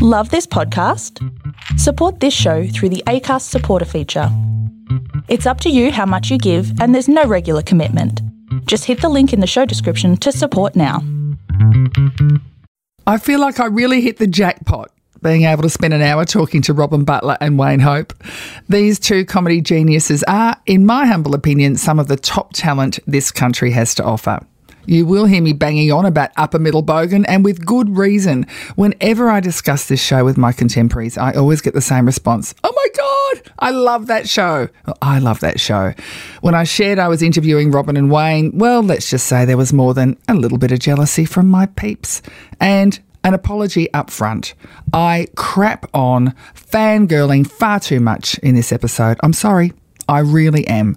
Love this podcast? Support this show through the ACAST supporter feature. It's up to you how much you give, and there's no regular commitment. Just hit the link in the show description to support now. I feel like I really hit the jackpot being able to spend an hour talking to Robyn Butler and Wayne Hope. These two comedy geniuses are, in my humble opinion, some of the top talent this country has to offer. You will hear me banging on about Upper Middle Bogan, and with good reason. Whenever I discuss this show with my contemporaries, I always get the same response Oh my God, I love that show. I love that show. When I shared I was interviewing Robyn and Wayne, well, let's just say there was more than a little bit of jealousy from my peeps. And an apology up front. I crap on fangirling far too much in this episode. I'm sorry. I really am.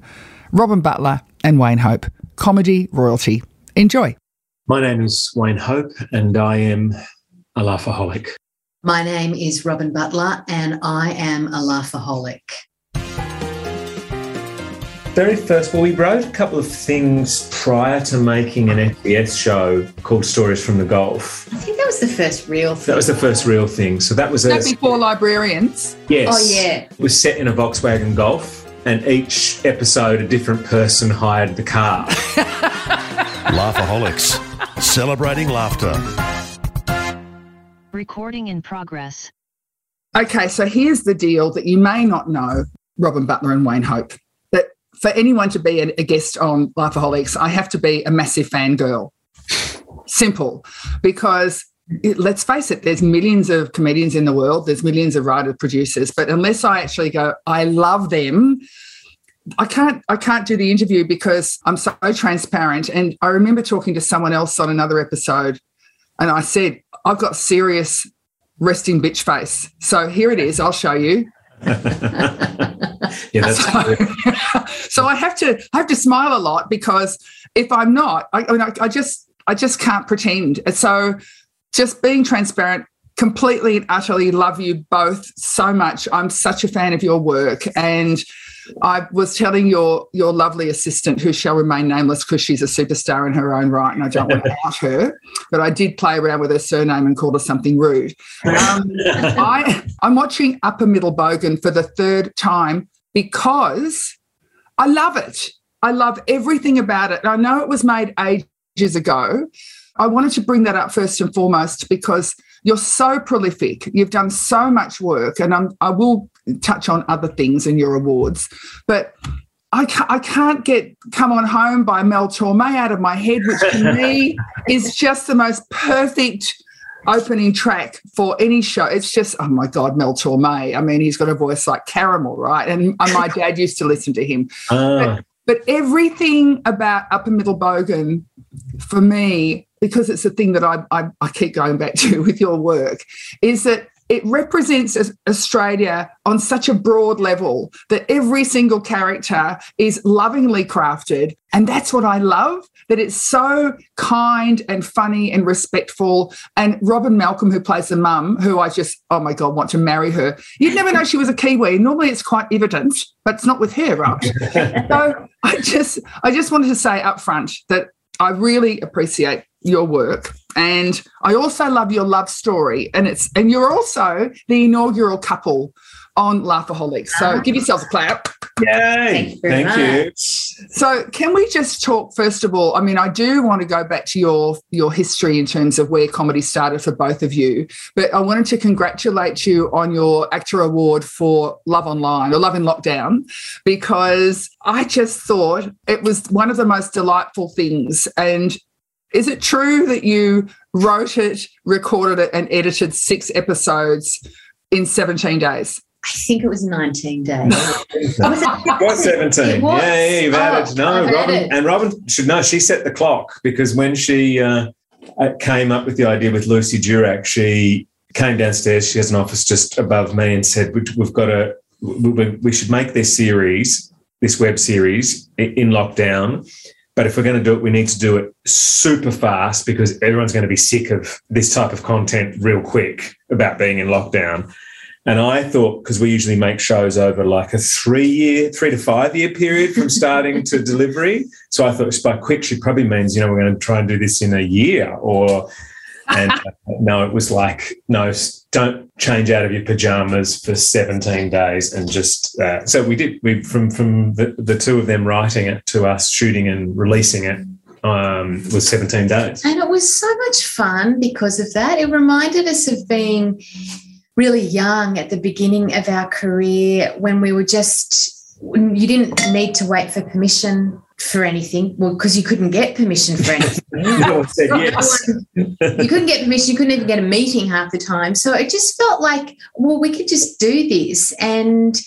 Robyn Butler and Wayne Hope, comedy royalty. Enjoy. My name is Wayne Hope, and I am a laughaholic. My name is Robyn Butler, and I am a laughaholic. Very first, well, we wrote a couple of things prior to making an SBS show called Stories from the Golf. I think that was the first real thing. That was the first real thing. So that was a. That before librarians. Yes. Oh, yeah. It was set in a Volkswagen Golf, and each episode, a different person hired the car. Laughaholics, celebrating laughter. Recording in progress. Okay, so here's the deal that you may not know, Robyn Butler and Wayne Hope. That for anyone to be a, a guest on Laughaholics, I have to be a massive fangirl. Simple. Because it- let's face it, there's millions of comedians in the world, there's millions of writers, producers, but unless I actually go, I love them, I can't I can't do the interview because I'm so transparent. And I remember talking to someone else on another episode, and I said, I've got serious resting bitch face. So here it is. I'll show you. yeah, that's So, so I have to I have to smile a lot because if I'm not, I, I mean, I, I just I just can't pretend. So just being transparent, completely and utterly love you both so much. I'm such a fan of your work and. I was telling your your lovely assistant, who shall remain nameless because she's a superstar in her own right, and I don't want to out her, but I did play around with her surname and called her something rude. Um, I, I'm watching Upper Middle Bogan for the third time because I love it. I love everything about it. I know it was made ages ago. I wanted to bring that up first and foremost because you're so prolific. You've done so much work, and I'm, I will touch on other things in your awards, but I can't, I can't get Come On Home by Mel Torme out of my head, which to me is just the most perfect opening track for any show. It's just, oh my God, Mel Torme. I mean, he's got a voice like caramel, right? And, my dad used to listen to him. Ah, But everything about Upper Middle Bogan for me, because it's a thing that I, I, I keep going back to with your work, is that it represents Australia on such a broad level that every single character is lovingly crafted. And that's what I love, that it's so kind and funny and respectful. And Robyn Malcolm, who plays the mum, who I just, oh my God, want to marry her. You'd never know she was a Kiwi. Normally it's quite evident, but it's not with her, right? so I just I just wanted to say up front that I really appreciate your work and I also love your love story and it's and you're also the inaugural couple on Laughaholics. So ah. give yourselves a clap. Yay! Thank you Thank you. So can we just talk first of all? I mean, I do want to go back to your your history in terms of where comedy started for both of you, but I wanted to congratulate you on your AACTA award for Love Online or Love in Lockdown because I just thought it was one of the most delightful things. And is it true that you wrote it, recorded it, and edited six episodes in 17 days? I think it was 19 days. It was 17. It was? Yeah, yeah, you've Oh. No, I've Robyn, added. and Robyn should know she set the clock because when she uh, uh, came up with the idea with Lucy Durack, she came downstairs. She has an office just above me and said, "We- We've got to, we, we- we should make this series, this web series in lockdown. But if we're going to do it, we need to do it super fast because everyone's going to be sick of this type of content real quick about being in lockdown. And I thought, because we usually make shows over like a three year, three to five year period from starting to delivery. So I thought by quick, she probably means, you know, we're going to try and do this in a year or and uh, no, it was like, no, don't change out of your pajamas for 17 days. And just, uh, so we did, we, from, from the, the two of them writing it to us shooting and releasing it, um, was 17 days. And it was so much fun because of that. It reminded us of being really young at the beginning of our career when we were just, you didn't need to wait for permission for anything. Well, because you couldn't get permission for anything. No said yes. you couldn't get permission, you couldn't even get a meeting half the time. So it just felt like, well, we could just do this. And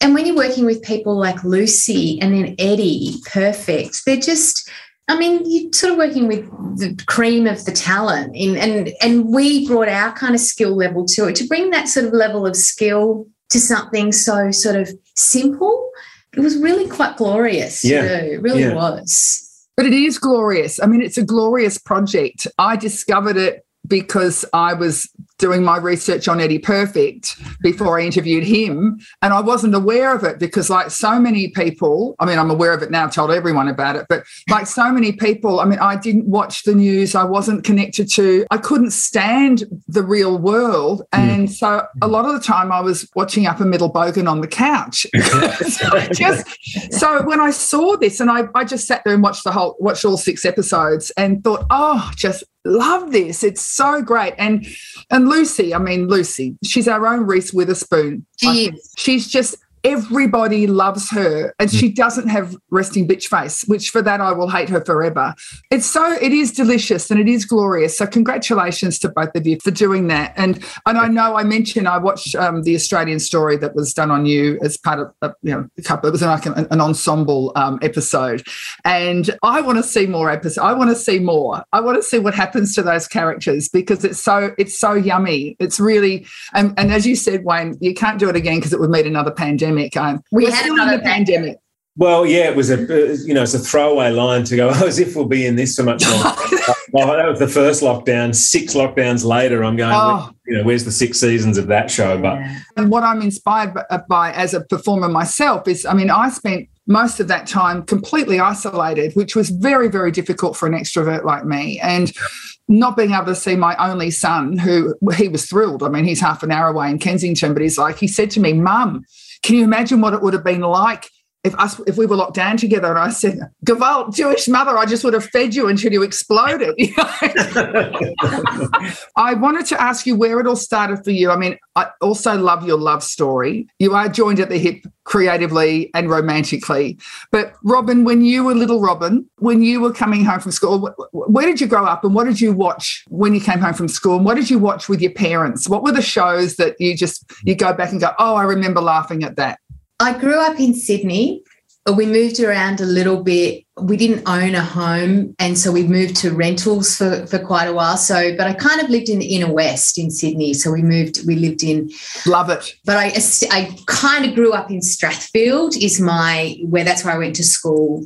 and when you're working with people like Lucy and then Eddie Perfect, they're just I mean, you're sort of working with the cream of the talent, in, and and we brought our kind of skill level to it to bring that sort of level of skill to something so sort of simple. It was really quite glorious Yeah. to do. It really Yeah. was. But it is glorious. I mean, it's a glorious project. I discovered it because I was doing my research on Eddie Perfect before I interviewed him. And I wasn't aware of it because, like so many people, I mean, I'm aware of it now, I've told everyone about it, but like so many people, I mean, I didn't watch the news, I wasn't connected to, I couldn't stand the real world. Hmm. And so a lot of the time I was watching Upper Middle Bogan on the couch. So just so when I saw this and I, I just sat there and watched the whole watched all six episodes and thought, oh, just love this. It's so great. And and Lucy, I mean Lucy, she's our own Reese Witherspoon. She. She's just everybody loves her and she doesn't have resting bitch face which for that i will hate her forever. It's so it is delicious and it is glorious. So congratulations to both of you for doing that. And and i know i mentioned i watched um, the australian story that was done on you as part of uh, you know a couple it was like an, an ensemble um, episode. And i want to see more episodes i want to see more. I want to see what happens to those characters because it's so it's so yummy. It's really and, and as you said wayne you can't do it again because it would mean another pandemic um, We we're had still in the pandemic Well, yeah, it was a you know it's a throwaway line to go oh, as if we'll be in this for much longer. well, that was the first lockdown. Six lockdowns later, I'm going. Oh. You know, where's the six seasons of that show? But And what I'm inspired uh, by as a performer myself is, I mean, I spent most of that time completely isolated, which was very, very difficult for an extrovert like me. And not being able to see my only son, who he was thrilled. I mean, he's half an hour away in Kensington, but he's like, he said to me, Mum, can you imagine what it would have been like if us if we were locked down together? And I said, Gewalt, Jewish mother, I just would have fed you until you exploded. I wanted to ask you where it all started for you. I mean, I also love your love story. You are joined at the hip creatively and romantically. But Robyn, when you were little Robyn, when you were coming home from school, wh- wh- where did you grow up and what did you watch when you came home from school? And what did you watch with your parents? What were the shows that you just you go back and go, "Oh, I remember laughing at that." I grew up in Sydney. We moved around a little bit. We didn't own a home. And so we moved to rentals for, for quite a while. So, but I kind of lived in the inner west in Sydney. So we moved, we lived in, Love it. but I, I kind of grew up in Strathfield, is my, where that's where I went to school.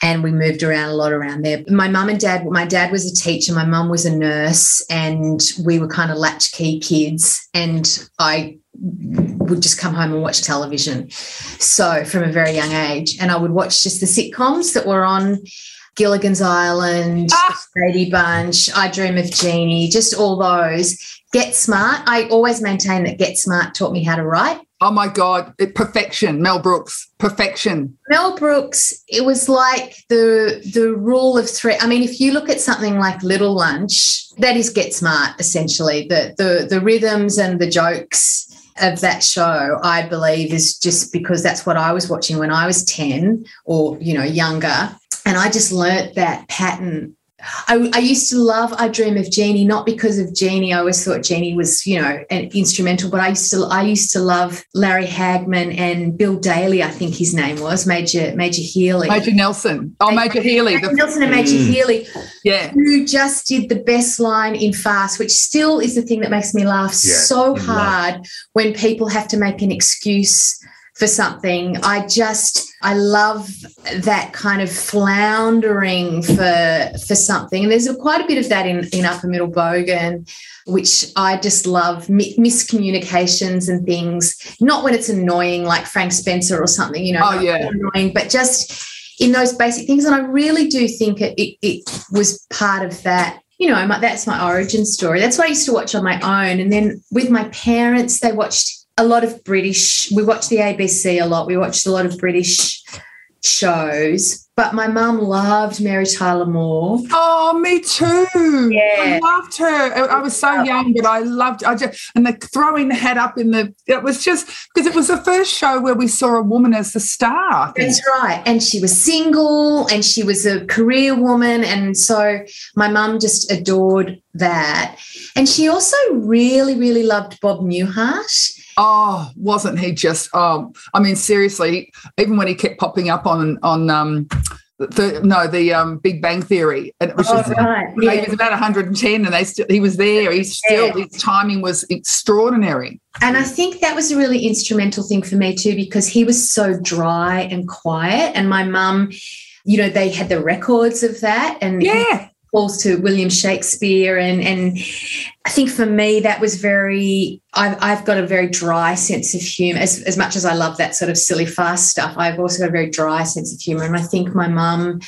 And we moved around a lot around there. My mum and dad, my dad was a teacher, my mum was a nurse, and we were kind of latchkey kids. And I would just come home and watch television. So from a very young age, and I would watch just the sitcoms that were on Gilligan's Island, Ah. Brady Bunch, I Dream of Jeannie, just all those. Get Smart. I always maintain that Get Smart taught me how to write. Oh my God, it, perfection. Mel Brooks, perfection. Mel Brooks, it was like the the rule of three. I mean, if you look at something like Little Lunch, that is Get Smart essentially. The the the rhythms and the jokes of that show, I believe, is just because that's what I was watching when I was 10 or, you know, younger. And I just learnt that pattern. I, I used to love I Dream of Jeannie, not because of Jeannie. I always thought Jeannie was, you know, an instrumental, but I used to I used to love Larry Hagman and Bill Daily, I think his name was, Major Major Healy. Major Nelson. Oh, Major Healy. Major The, Nelson and Major Mm. Healy, yeah. who just did the best line in Fast, which still is the thing that makes me laugh Yeah, so in life. hard when people have to make an excuse for something. I just I love that kind of floundering for for something. And there's a, quite a bit of that in, in Upper Middle Bogan, which I just love mi- miscommunications and things. Not when it's annoying, like Frank Spencer or something, you know, Oh, yeah. annoying, but just in those basic things. And I really do think it, it, it was part of that. You know, my, that's my origin story. That's what I used to watch on my own. And then with my parents, they watched a lot of British. We watched the ABC a lot. We watched a lot of British shows. But my mum loved Mary Tyler Moore. Oh, me too. Yeah. I loved her. I I was so young, but I loved. I just and the throwing the head up in the. It was just because it was the first show where we saw a woman as the star. That's right. And she was single and she was a career woman. And so my mum just adored that. And she also really, really loved Bob Newhart. Oh, wasn't he just? Oh, I mean, seriously. Even when he kept popping up on on um, the no the um Big Bang Theory, and it was Oh, just. right. He Yeah. was about 110, and they still he was there. He's still Yeah. his timing was extraordinary. And I think that was a really instrumental thing for me too, because he was so dry and quiet. And my mum, you know, they had the records of that. And Yeah, calls to William Shakespeare. And, and I think for me, that was very, I've, I've got a very dry sense of humor. As, as much as I love that sort of silly, fast stuff, I've also got a very dry sense of humor. And I think my mum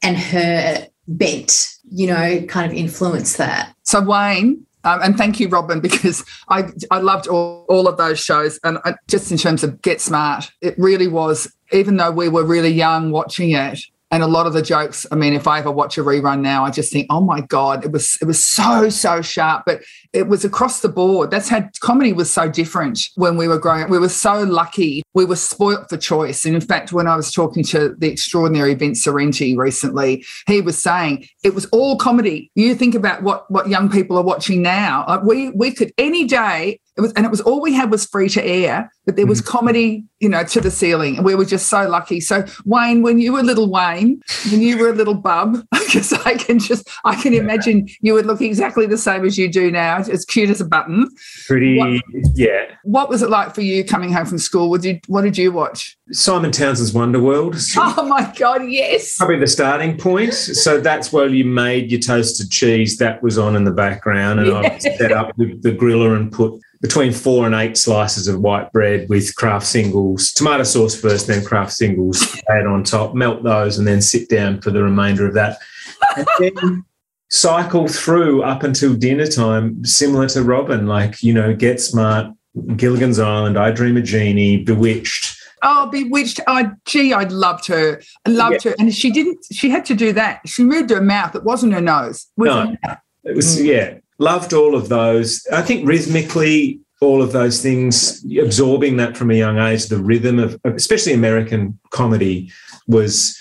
and her bent, you know, kind of influenced that. So Wayne, um, and thank you, Robyn, because I I loved all, all of those shows, and I, just in terms of Get Smart, it really was. Even though we were really young watching it, and a lot of the jokes. I mean, if I ever watch a rerun now, I just think, oh my god, it was it was so so sharp, but it was across the board. That's how comedy was so different when we were growing up. We were so lucky. We were spoilt for choice. And in fact, when I was talking to the extraordinary Vince Sorrenti recently, he was saying it was all comedy. You think about what what young people are watching now. Like we we could any day it was, and it was all we had was free to air, but there was mm-hmm. comedy, you know, to the ceiling, and we were just so lucky. So, Wayne, when you were little Wayne, when you were a little bub, because I can just, I can imagine you would look exactly the same as you do now, as cute as a button. Pretty, What- yeah. What was it like for you coming home from school? What did what did you watch? Simon Townsend's Wonderworld. Oh my God, yes. Probably the starting point. So that's where you made your toasted cheese. That was on in the background, and I set up the, the griller and put between four and eight slices of white bread with Kraft singles, tomato sauce first, then Kraft singles add on top. Melt those, and then sit down for the remainder of that, and then cycle through up until dinner time, similar to Robyn. Like you know, Get Smart, Gilligan's Island, I Dream a Genie, Bewitched. Oh, Bewitched. Oh, gee, I loved her. I loved her. And she didn't, she had to do that. She moved her mouth. It wasn't her nose. It was No. her. It was yeah, loved all of those. I think rhythmically, all of those things, absorbing that from a young age, the rhythm of especially American comedy was,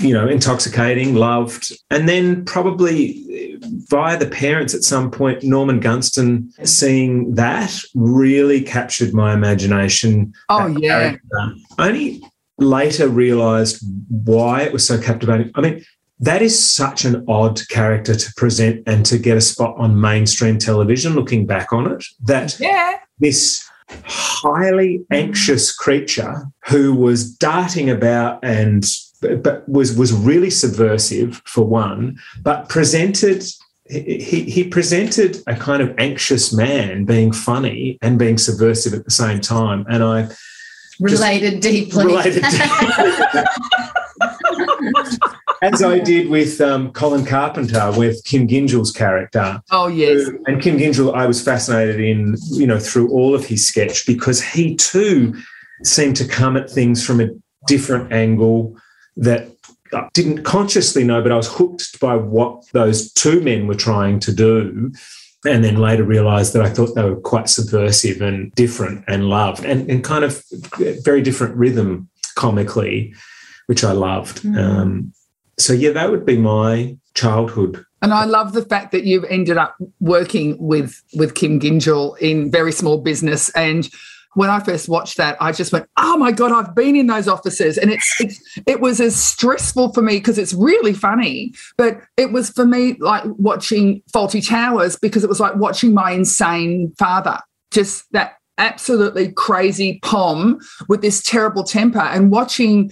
you know, intoxicating, loved, and then probably via the parents at some point, Norman Gunston seeing that really captured my imagination. Oh, yeah. character. Only later realised why it was so captivating. I mean, that is such an odd character to present and to get a spot on mainstream television looking back on it that Yeah. this highly anxious creature who was darting about and but was was really subversive for one but presented he, he presented a kind of anxious man being funny and being subversive at the same time and i Related deeply. related as I did with um, Colin Carpenter with Kim Gyngell's character. Oh, yes. And Kim Gingill, I was fascinated in, you know, through all of his sketch because he too seemed to come at things from a different angle that I didn't consciously know, but I was hooked by what those two men were trying to do. And then later realized that I thought they were quite subversive and different and loved and, and kind of very different rhythm comically, which I loved. Mm. Um, so, yeah, that would be my childhood. And I love the fact that you've ended up working with with Kim Gyngell in very small business. And when I first watched that, I just went, "Oh my god, I've been in those offices." And it's, it's it was as stressful for me because it's really funny, but it was for me like watching Fawlty Towers because it was like watching my insane father. Just that absolutely crazy pom with this terrible temper and watching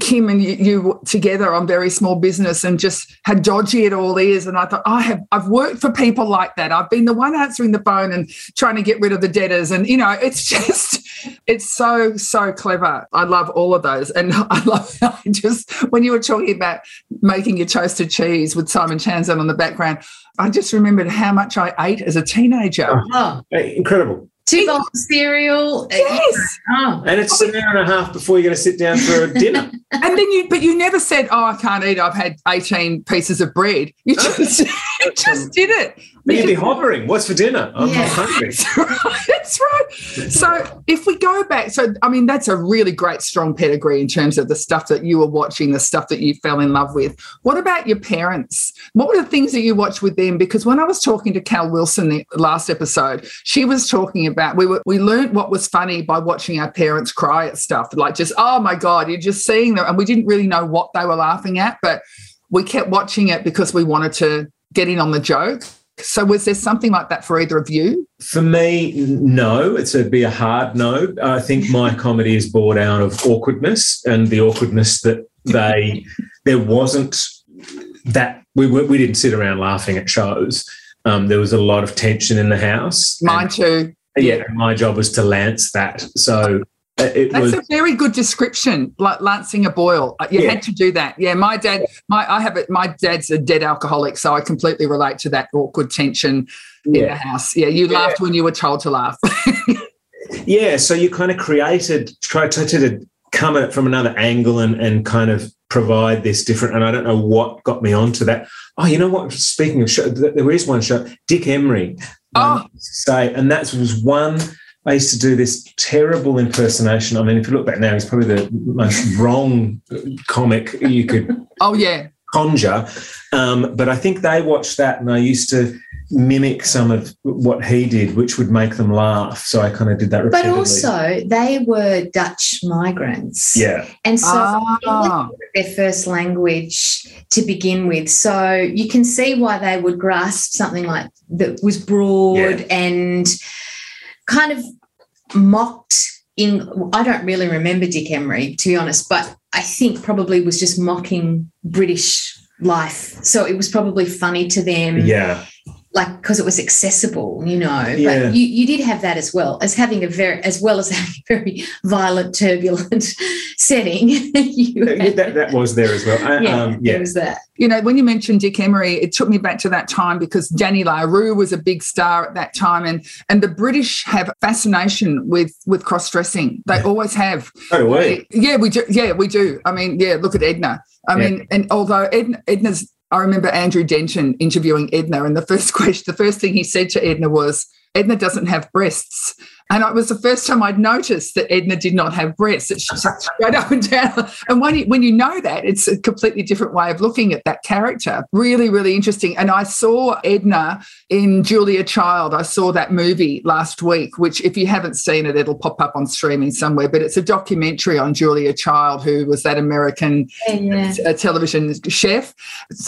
Kim and you, you together on very small business and just had dodgy at all ears. And I thought, I have, I've worked for people like that. I've been the one answering the phone and trying to get rid of the debtors. And, you know, it's just, It's so, so clever. I love all of those. And I love I just when you were talking about making your toasted cheese with Simon Townsend on the background, I just remembered how much I ate as a teenager. Hey, Incredible. Two bowls of cereal. Yes. Oh, And it's an hour and a half before you're going to sit down for a dinner. And then you, but you never said, "Oh, I can't eat. I've had eighteen pieces of bread." You just, you just did it. You You'd be hovering. What's for dinner? I'm Yeah. not hungry. That's right. That's right. So if we go back, so I mean, that's a really great, strong pedigree in terms of the stuff that you were watching, the stuff that you fell in love with. What about your parents? What were the things that you watched with them? Because when I was talking to Cal Wilson the last episode, she was talking about we were we learned what was funny by watching our parents cry at stuff, like just oh my god, you're just seeing them, and we didn't really know what they were laughing at, but we kept watching it because we wanted to get in on the joke. So was there something like that for either of you? For me, no. It's a be a hard no. I think my comedy is born out of awkwardness and the awkwardness that they there wasn't that we we we didn't sit around laughing at shows. Um, there was a lot of tension in the house. Mine too. And, yeah, my job was to lance that. So it That's was a very good description, like lancing a boil. Uh, You Yeah. had to do that. Yeah, my dad, my I have it. My dad's a dead alcoholic, so I completely relate to that awkward tension in the house. Yeah, you Yeah. laughed when you were told to laugh. Yeah, so you kind of created, tried to, to come at it from another angle and, and kind of provide this different. And I don't know what got me onto that. Oh, you know what? Speaking of show, there is one show, Dick Emery. um, Oh. say, and that was one. I used to do this terrible impersonation. I mean, if you look back now, he's probably the most wrong comic you could oh yeah, conjure. Um, but I think they watched that, and I used to mimic some of what he did, which would make them laugh. So I kind of did that but repeatedly. also they were Dutch migrants. yeah. And so Ah. their first language to begin with. So you can see why they would grasp something like that was broad Yeah. and kind of mocked in I don't really remember Dick Emery, to be honest, but I think probably was just mocking British life. So it was probably funny to them Yeah. Like because it was accessible, you know. Yeah. But you, you did have that as well as having a very as well as having a very violent, turbulent setting. you had- that, that was there as well. Uh, yeah, um, there yeah. was that. you know, when you mentioned Dick Emery, it took me back to that time because Danny LaRue was a big star at that time, and and the British have a fascination with with cross dressing. They always have. So do we. Yeah, we do. Yeah, we do. I mean, yeah, look at Edna. I Yeah. mean, and although Edna, Edna's, I remember Andrew Denton interviewing Edna, and the first question, the first thing he said to Edna was, Edna doesn't have breasts. And it was the first time I'd noticed that Edna did not have breasts. Sat straight up and down. And when you, when you know that, it's a completely different way of looking at that character. Really, really interesting. And I saw Edna in Julia Child. I saw that movie last week, which if you haven't seen it, it'll pop up on streaming somewhere. But it's a documentary on Julia Child, who was that American Yeah, a uh, television chef.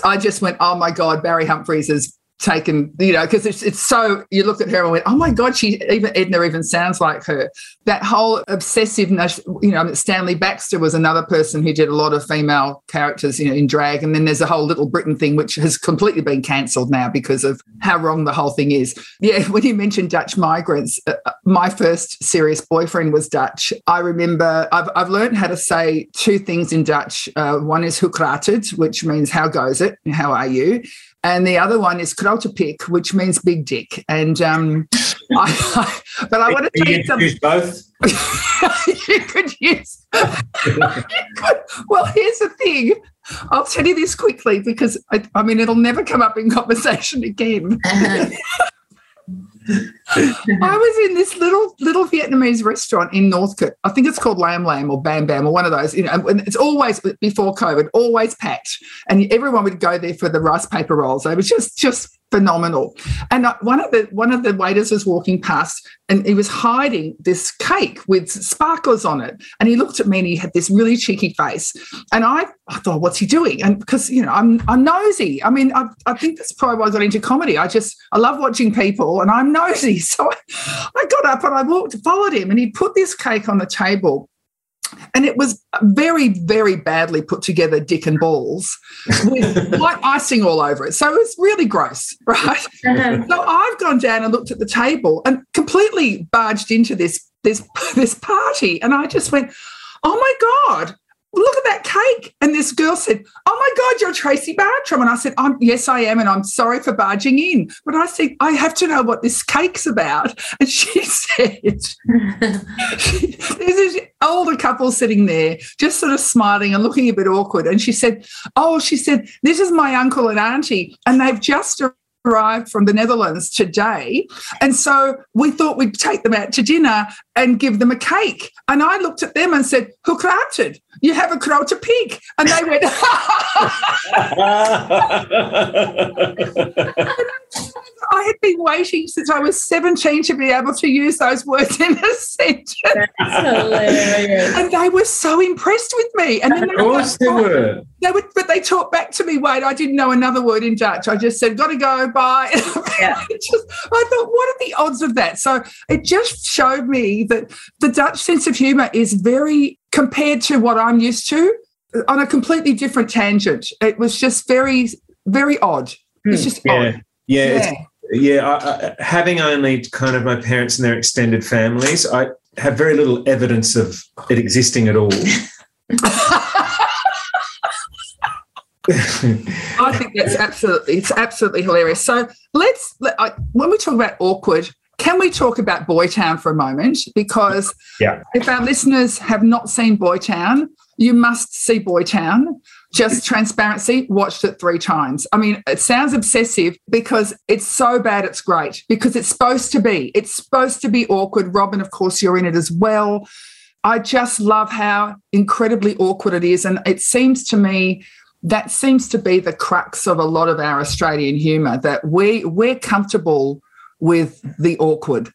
I just went, oh my God, Barry Humphries has taken, you know, because it's it's so you look at her and went, oh my God, she even Edna even sounds like her. That whole obsessiveness, you know, Stanley Baxter was another person who did a lot of female characters, you know, in drag. And then there's a whole Little Britain thing, which has completely been cancelled now because of how wrong the whole thing is. Yeah, when you mentioned Dutch migrants, uh, my first serious boyfriend was Dutch. I remember I've, I've learned how to say two things in Dutch. Uh, one is hoekratet, which means how goes it? How are you? And the other one is krotepik, which means big dick. And um, I, I, but I want to You tell you something. use both. you could use. you could- well, here's the thing. I'll tell you this quickly because I, I mean it'll never come up in conversation again. Uh-huh. I was in this little little Vietnamese restaurant in Northcote. I think it's called Lam Lam or Bam Bam or one of those. You know, and it's always before COVID, always packed, and everyone would go there for the rice paper rolls. They were just just phenomenal. And uh, one of the one of the waiters was walking past, and he was hiding this cake with sparklers on it. And he looked at me, and he had this really cheeky face. And I, I thought, what's he doing? And because you know, I'm I'm nosy. I mean, I, I think that's probably why I got into comedy. I just I love watching people, and I'm nosy. So I, I got up and I walked, followed him, and he put this cake on the table. And it was very, very badly put together, dick and balls, with white icing all over it. So it was really gross, right? Uh-huh. So I've gone down and looked at the table and completely barged into this this this party, and I just went, "Oh my god!" Look at that cake. And this girl said, Oh my God, you're Tracy Bartram. And I said, I'm, Yes, I am. And I'm sorry for barging in. But I said, I have to know what this cake's about. And she said, There's this older couple sitting there, just sort of smiling and looking a bit awkward. And she said, Oh, she said, This is my uncle and auntie. And they've just arrived from the Netherlands today. And so we thought we'd take them out to dinner and give them a cake. And I looked at them and said, Who kratet? You have a krote pig. And they went, I had been waiting since I was 17 to be able to use those words in a sentence. hilarious. And they were so impressed with me. And then of course they were. they would, but they talked back to me. Wait, I didn't know another word in Dutch. I just said, "Got to go, bye." Yeah. Just, I thought, what are the odds of that? So it just showed me that the Dutch sense of humour is very compared to what I'm used to on a completely different tangent. It was just very, very odd. It's hmm. just Yeah. odd. Yeah. Yeah. it's- yeah. I, I, having only kind of my parents and their extended families, I have very little evidence of it existing at all. I think that's absolutely it's absolutely hilarious. So let's let, I, when we talk about awkward, can we talk about Boytown for a moment? Because Yeah. if our listeners have not seen Boytown, you must see Boytown. Just transparency, watched it three times. I mean, it sounds obsessive because it's so bad, it's great because it's supposed to be. It's supposed to be awkward. Robyn, of course, you're in it as well. I just love how incredibly awkward it is. And it seems to me that seems to be the crux of a lot of our Australian humour that we we're comfortable with the awkward,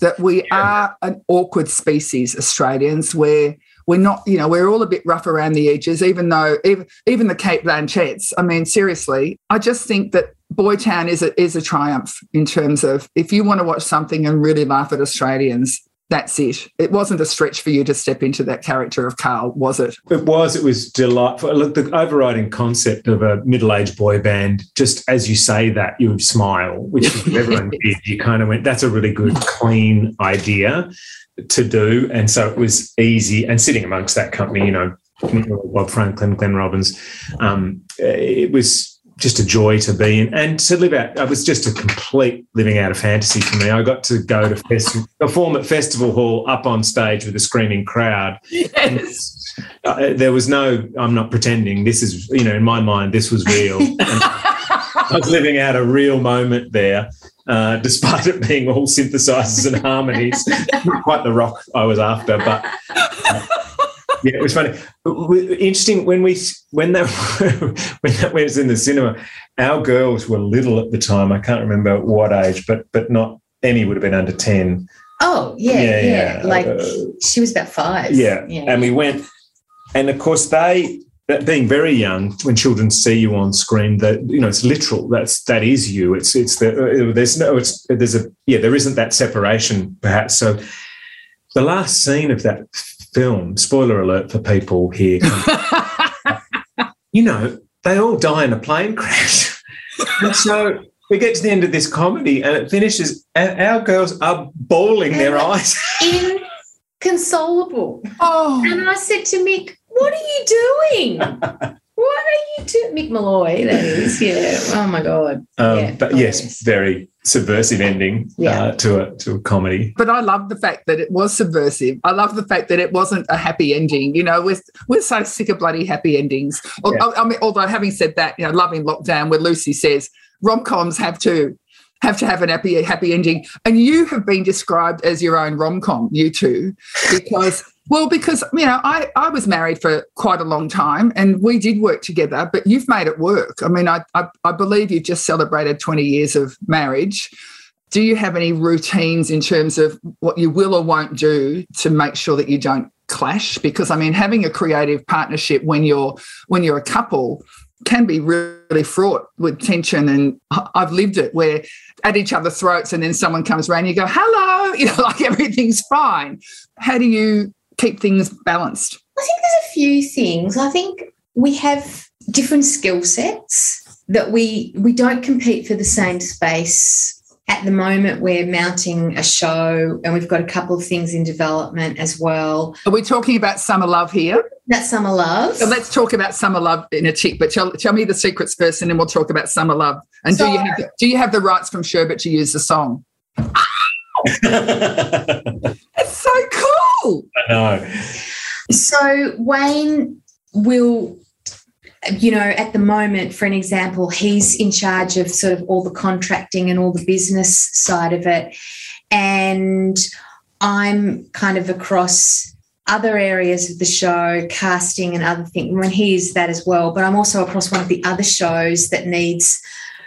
that we are an awkward species, Australians, where we're not, you know, we're all a bit rough around the edges, even though even, even the Cate Blanchetts. I mean, seriously, I just think that Boytown is a is a triumph in terms of if you want to watch something and really laugh at Australians, that's it. It wasn't a stretch for you to step into that character of Carl, was it? It was. It was delightful. Look, the overriding concept of a middle-aged boy band. Just as you say that, you smile, which is everyone did. You kind of went, "That's a really good, clean idea to do," and so it was easy. And sitting amongst that company, you know, Bob Franklin, Glenn Robbins, um, it was just a joy to be in and to live out. It was just a complete living out of fantasy for me. I got to go to festival, perform at Festival Hall up on stage with a screaming crowd. Yes. Uh, there was no, I'm not pretending. This is, you know, in my mind, this was real. I was living out a real moment there, uh, despite it being all synthesizers and harmonies. Not quite the rock I was after, but uh, yeah, it was funny. Interesting when we when that when that was in the cinema, our girls were little at the time. I can't remember what age, but but not any would have been under ten. Oh, yeah, Yeah, yeah. yeah. Like Uh, she was about five. Yeah. Yeah. And we went, and of course, they, that being very young, when children see you on screen, that, you know, it's literal. That's, that is you. It's, it's the, uh, there's no, it's, there's a, yeah, there isn't that separation perhaps. So the last scene of that film, spoiler alert for people here, you know, they all die in a plane crash. and so we get to the end of this comedy and it finishes, and our girls are bawling their eyes. Inconsolable. oh, And I said to Mick, What are you doing? What are you doing? Mick Molloy, that is. Yeah. Oh my God. Um, Yeah, but yes, very subversive ending Yeah. uh, to a to a comedy. but I love the fact that it was subversive. I love the fact that it wasn't a happy ending. You know, we're, we're so sick of bloody happy endings. Yeah. I mean, although having said that, you know, loving lockdown, where Lucy says rom coms have to have to have an happy happy ending, and you have been described as your own rom com, you two, because. Well, because you know, I, I was married for quite a long time and we did work together, but you've made it work. I mean, I, I, I believe you've just celebrated 20 years of marriage. Do you have any routines in terms of what you will or won't do to make sure that you don't clash? Because i mean having a creative partnership when you're when you're a couple can be really fraught with tension and i've lived it where at each other's throats and then someone comes around and you go hello you know like everything's fine. How do you keep things balanced I think there's a few things. I think we have different skill sets that we we don't compete for the same space at the moment, we're mounting a show and we've got a couple of things in development as well. Are we talking about Summer Love here? That's Summer Love. So let's talk about Summer Love in a tick, but tell, tell me the secrets first and then we'll talk about Summer Love. And so, do, you have, do you have the rights from Sherbet to use the song? it's so cool. I know. So Wayne will you know, at the moment, for an example, he's in charge of sort of all the contracting and all the business side of it. And I'm kind of across other areas of the show, casting and other things. When he is that as well, but I'm also across one of the other shows that needs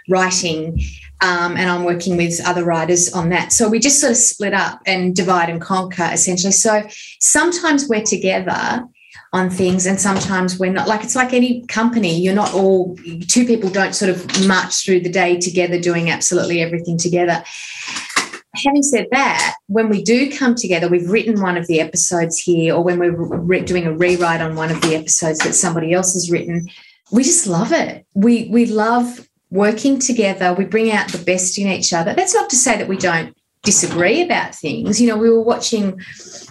writing. Um, and I'm working with other writers on that. So we just sort of split up and divide and conquer essentially. So sometimes we're together on things and sometimes we're not like it's like any company you're not all two people don't sort of march through the day together doing absolutely everything together having said that when we do come together we've written one of the episodes here or when we're re- doing a rewrite on one of the episodes that somebody else has written we just love it we we love working together we bring out the best in each other that's not to say that we don't disagree about things. You know, we were watching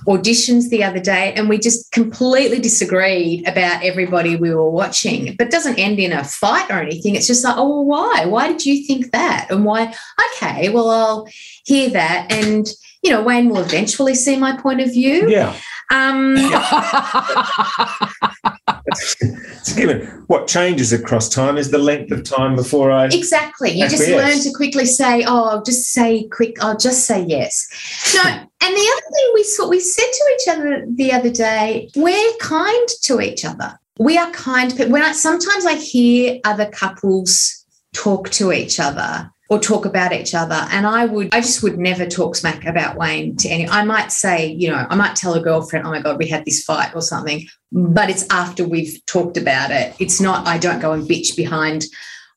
auditions the other day and we just completely disagreed about everybody we were watching. But doesn't end in a fight or anything. It's just like, oh, well, why? Why did you think that? And why? Okay, well, I'll hear that. And, you know, Wayne will eventually see my point of view. Yeah. Um, it's given. What changes across time is the length of time before I exactly. You just learn to quickly say, "Oh, I'll just say quick. I'll just say yes." No, and the other thing we saw, we said to each other the other day, we're kind to each other. We are kind. But when I sometimes I hear other couples talk to each other or talk about each other. And I would, I just would never talk smack about Wayne to any. I might say, you know, I might tell a girlfriend, oh my God, we had this fight or something, but it's after we've talked about it. It's not, I don't go and bitch behind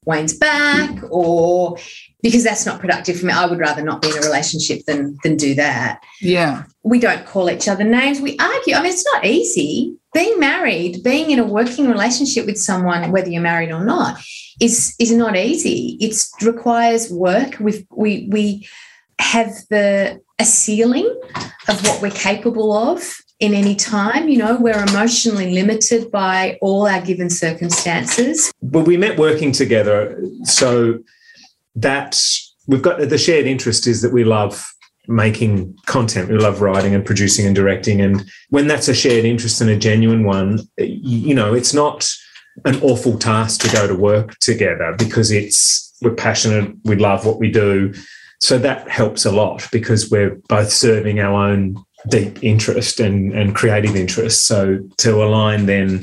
Wayne's back or because that's not productive for me. I would rather not be in a relationship than than do that. Yeah. We don't call each other names. We argue. I mean, it's not easy. Being married, being in a working relationship with someone, whether you're married or not, is is not easy. It requires work. We we we have the a ceiling of what we're capable of in any time. You know, we're emotionally limited by all our given circumstances. But we met working together, so that we've got the shared interest is that we love making content. We love writing and producing and directing. And when that's a shared interest and a genuine one, you know, it's not an awful task to go to work together because it's we're passionate, we love what we do. So that helps a lot because we're both serving our own deep interest and, and creative interest. So to align then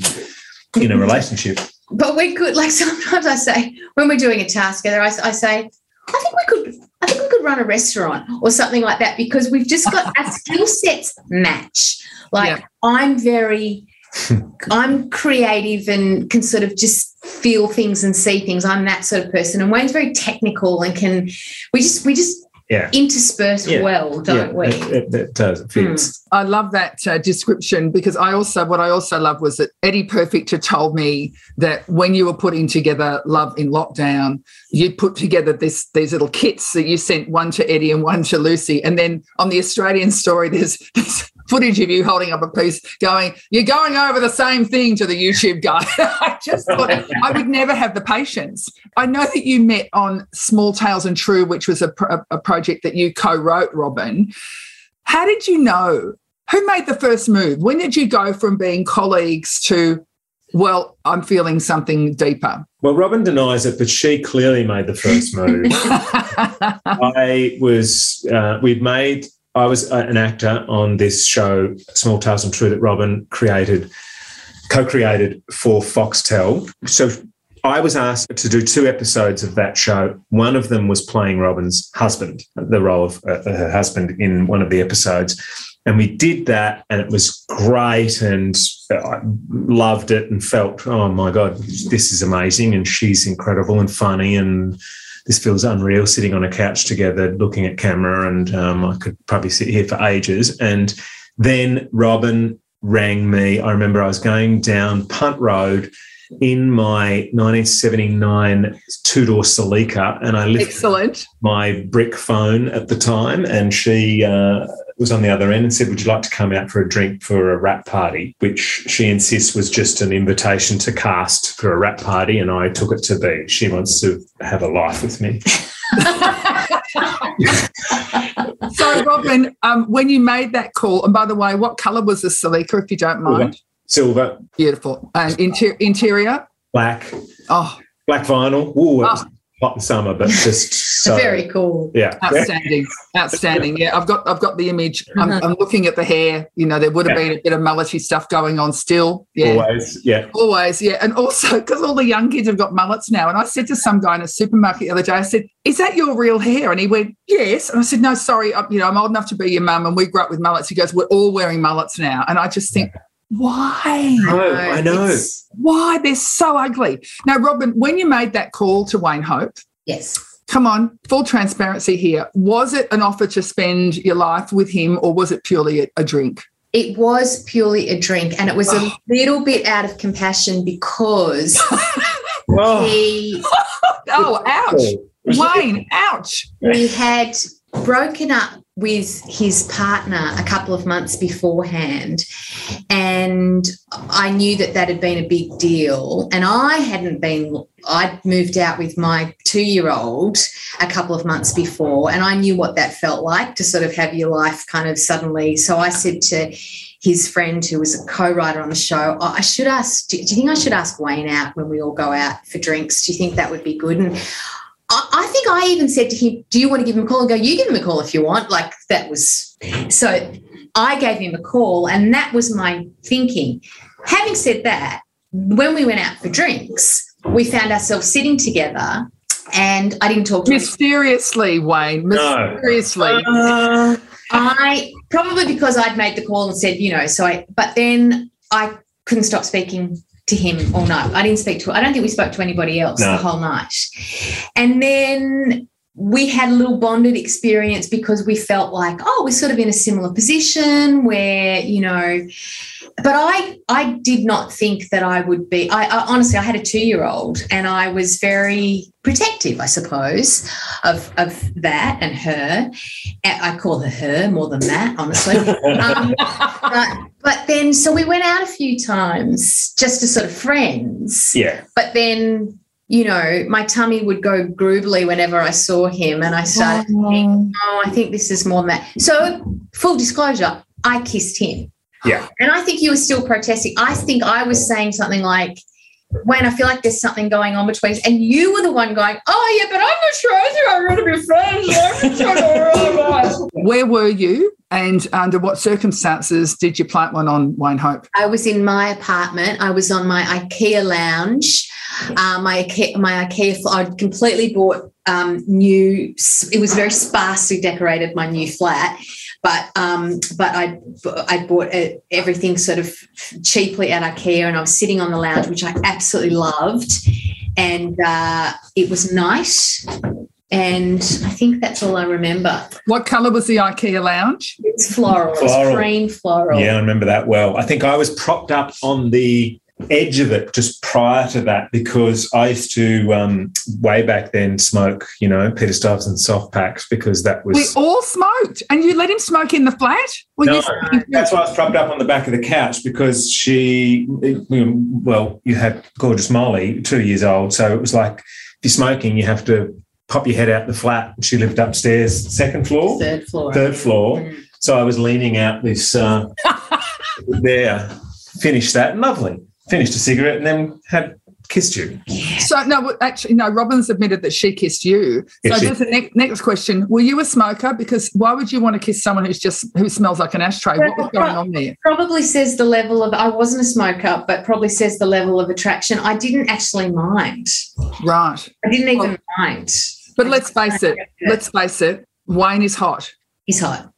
in a relationship. But we could, like sometimes I say, when we're doing a task together, I, I say, I think we could, I think we could run a restaurant or something like that because we've just got our skill sets match. Like yeah. I'm very, I'm creative and can sort of just feel things and see things. I'm that sort of person. And Wayne's very technical and can, we just, we just yeah. intersperse Yeah. well, don't Yeah, we? It, it- it does. It fits. I love that uh, description because I also, what I also love was that Eddie Perfecter told me that when you were putting together Love in Lockdown, you'd put together this these little kits that you sent one to Eddie and one to Lucy. And then on the Australian story, there's, there's footage of you holding up a piece going, You're going over the same thing to the YouTube guy. I just thought I would never have the patience. I know that you met on Small Tales and True, which was a, a project that you co wrote, Robyn. How did you know? Who made the first move? When did you go from being colleagues to, well, I'm feeling something deeper? Well, Robyn denies it, but she clearly made the first move. I was, uh, we'd made, I was uh, an actor on this show, Small Tales and True, that Robyn created, co created for Foxtel. So I was asked to do two episodes of that show. One of them was playing Robyn's husband, the role of uh, her husband in one of the episodes. And we did that, and it was great, and I loved it, and felt, oh my god, this is amazing, and she's incredible and funny, and this feels unreal. Sitting on a couch together, looking at camera, and um, I could probably sit here for ages. And then Robyn rang me. I remember I was going down Punt Road in my 1979 two door Celica, and I lifted Excellent. my brick phone at the time, and she uh, was on the other end and said, "Would you like to come out for a drink for a wrap party?" Which she insists was just an invitation to cast for a wrap party, and I took it to be. She wants to have a life with me. So, Robyn, um, when you made that call, and by the way, what colour was the Celica, if you don't mind? Silver, Beautiful. And inter- interior? black, Oh, black vinyl. Ooh, Oh. Hot in summer, but just so Very cool. yeah. outstanding, outstanding. Yeah, I've got, I've got the image. I'm, Mhm. I'm looking at the hair. You know, there would have Yeah. been a bit of mullety stuff going on still. Yeah, Always, yeah. Always, yeah. And also, because all the young kids have got mullets now. And I said to some guy in a supermarket the other day, I said, Is that your real hair? And he went, Yes. And I said, No, sorry. I, you know, I'm old enough to be your mum and we grew up with mullets. He goes, We're all wearing mullets now. And I just think, Why? know, I know. It's- Why? They're so ugly. Now, Robyn, when you made that call to Wayne Hope, Yes. come on, full transparency here. Was it an offer to spend your life with him or was it purely a, drink? It was purely a drink, and it was a little bit out of compassion because Oh, he Oh, ouch. Wayne, ouch. he had broken up with his partner a couple of months beforehand and i knew that that had been a big deal. And i hadn't been i'd moved out with my two-year-old a couple of months before and i knew what that felt like to sort of have your life kind of suddenly. So i said to his friend who was a co-writer on the show i should ask do you think i should ask wayne out when we all go out for drinks? Do you think that would be good? And I, I think I even said to him, Do you want to give him a call? And go, You give him a call if you want. Like that was so I gave him a call, and that was my thinking. Having said that, when we went out for drinks, we found ourselves sitting together, and I didn't talk to him. Mysteriously, Wayne. No. Mysteriously. Uh, I probably because I'd made the call and said, you know, so I, but then I couldn't stop speaking to him all night. I didn't speak to, I don't think we spoke to anybody else No. the whole night. And then we had a little bonded experience because we felt like, oh, we're sort of in a similar position where, you know, but I I did not think that I would be. I, I honestly, I had a two year old, and I was very protective, I suppose, of of that and her. I call her her more than that, honestly. um, but, but then, so we went out a few times just as sort of friends. yeah. But then, you know, my tummy would go groovily whenever I saw him, and I started to think, oh, I think this is more than that. So, full disclosure, I kissed him. Yeah. And I think you were still protesting. I think I was saying something like, Wayne, I feel like there's something going on between us. And you were the one going, Oh, yeah, but I'm not sure. I think I'm going to be friends. I'm not sure. Where were you and under what circumstances did you plant one on Wayne Hope? I was in my apartment. I was on my IKEA lounge. Uh, my IKEA, my IKEA, fl- I'd completely bought um, new. It was very sparsely decorated. My new flat, but um, but I I bought uh everything sort of cheaply at IKEA, and I was sitting on the lounge, which I absolutely loved, and uh, it was nice. And I think that's all I remember. What colour was the IKEA lounge? It's floral. It's Floral. cream floral. Yeah, I remember that well. I think I was propped up on the edge of it just prior to that because I used to um, way back then smoke, you know, Peter Stuyvesant soft packs because that was We all smoked, and you let him smoke in the flat. Were No, you That's why I was propped up on the back of the couch because she, well, you had gorgeous Molly, two years old. So it was like, if you're smoking, you have to pop your head out the flat. She lived upstairs, second floor, Third floor. third floor. Mm. So I was leaning out this uh, there, finished that, lovely. Finished a cigarette and then had kissed you. So no, actually, no. Robyn's admitted that she kissed you. Yes, so she- the next, next question: Were you a smoker? Because why would you want to kiss someone who's just who smells like an ashtray? What was going on there? probably says the level of I wasn't a smoker, but probably says the level of attraction. I didn't actually mind. Right. I didn't even mind. But let's face it. Let's face it. Wayne is hot. He's hot.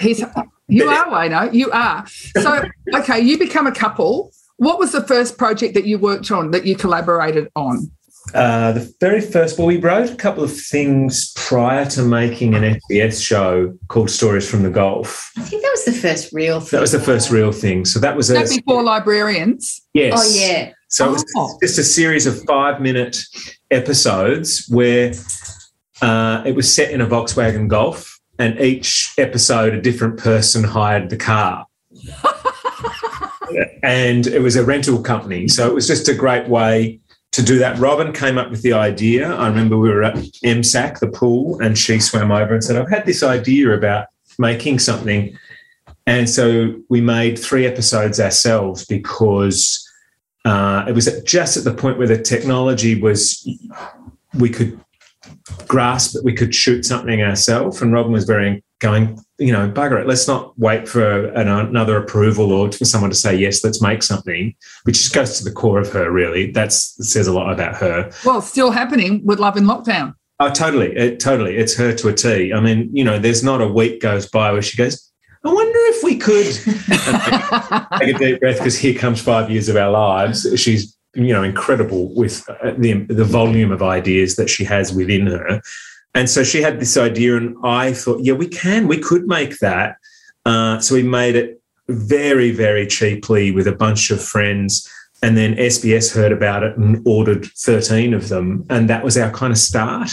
He's you are Wayno. You are. So okay, you become a couple. What was the first project that you worked on that you collaborated on? Uh, the very first, well, we wrote a couple of things prior to making an SBS show called Stories from the Golf. I think that was the first real thing. That was the first real thing. So that was a That before librarians. yes. Oh yeah. So it was Oh. just a series of five minute episodes where uh, it was set in a Volkswagen Golf, and each episode a different person hired the car. and it was a rental company. So it was just a great way to do that. Robyn came up with the idea. I remember we were at MSAC, the pool, and she swam over and said, I've had this idea about making something. And so we made three episodes ourselves because uh, it was just at the point where the technology was, we could grasp that we could shoot something ourselves. And Robyn was very going, you know, bugger it. Let's not wait for an, another approval or for someone to say, yes, let's make something, which just goes to the core of her, really. That's, that says a lot about her. Well, still happening with Love in Lockdown. Oh, totally. It, totally. It's her to a T. I mean, you know, there's not a week goes by where she goes, I wonder if we could take a deep breath because here comes five years of our lives. She's, you know, incredible with uh, the, the volume of ideas that she has within her. And so she had this idea, and I thought, yeah, we can, we could make that. Uh, so we made it very, very cheaply with a bunch of friends. And then SBS heard about it and ordered 13 of them. And that was our kind of start.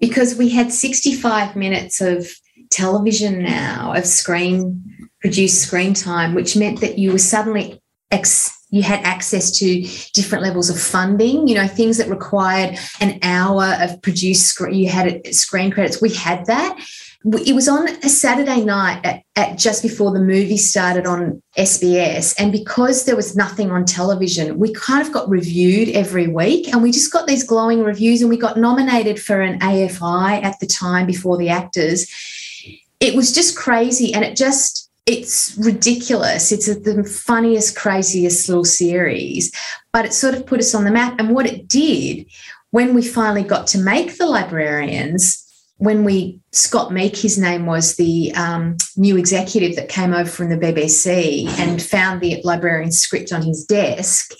because we had 65 minutes of television now of screen produced screen time which meant that you were suddenly ex- you had access to different levels of funding you know things that required an hour of produced screen you had screen credits we had that it was on a Saturday night at, at just before the movie started on SBS. And because there was nothing on television, we kind of got reviewed every week and we just got these glowing reviews and we got nominated for an AFI at the time before the AACTAs. It was just crazy and it just, it's ridiculous. It's the funniest, craziest little series, but it sort of put us on the map. And what it did when we finally got to make the librarians, when we Scott Meek, his name was the um, new executive that came over from the BBC and found the librarian script on his desk.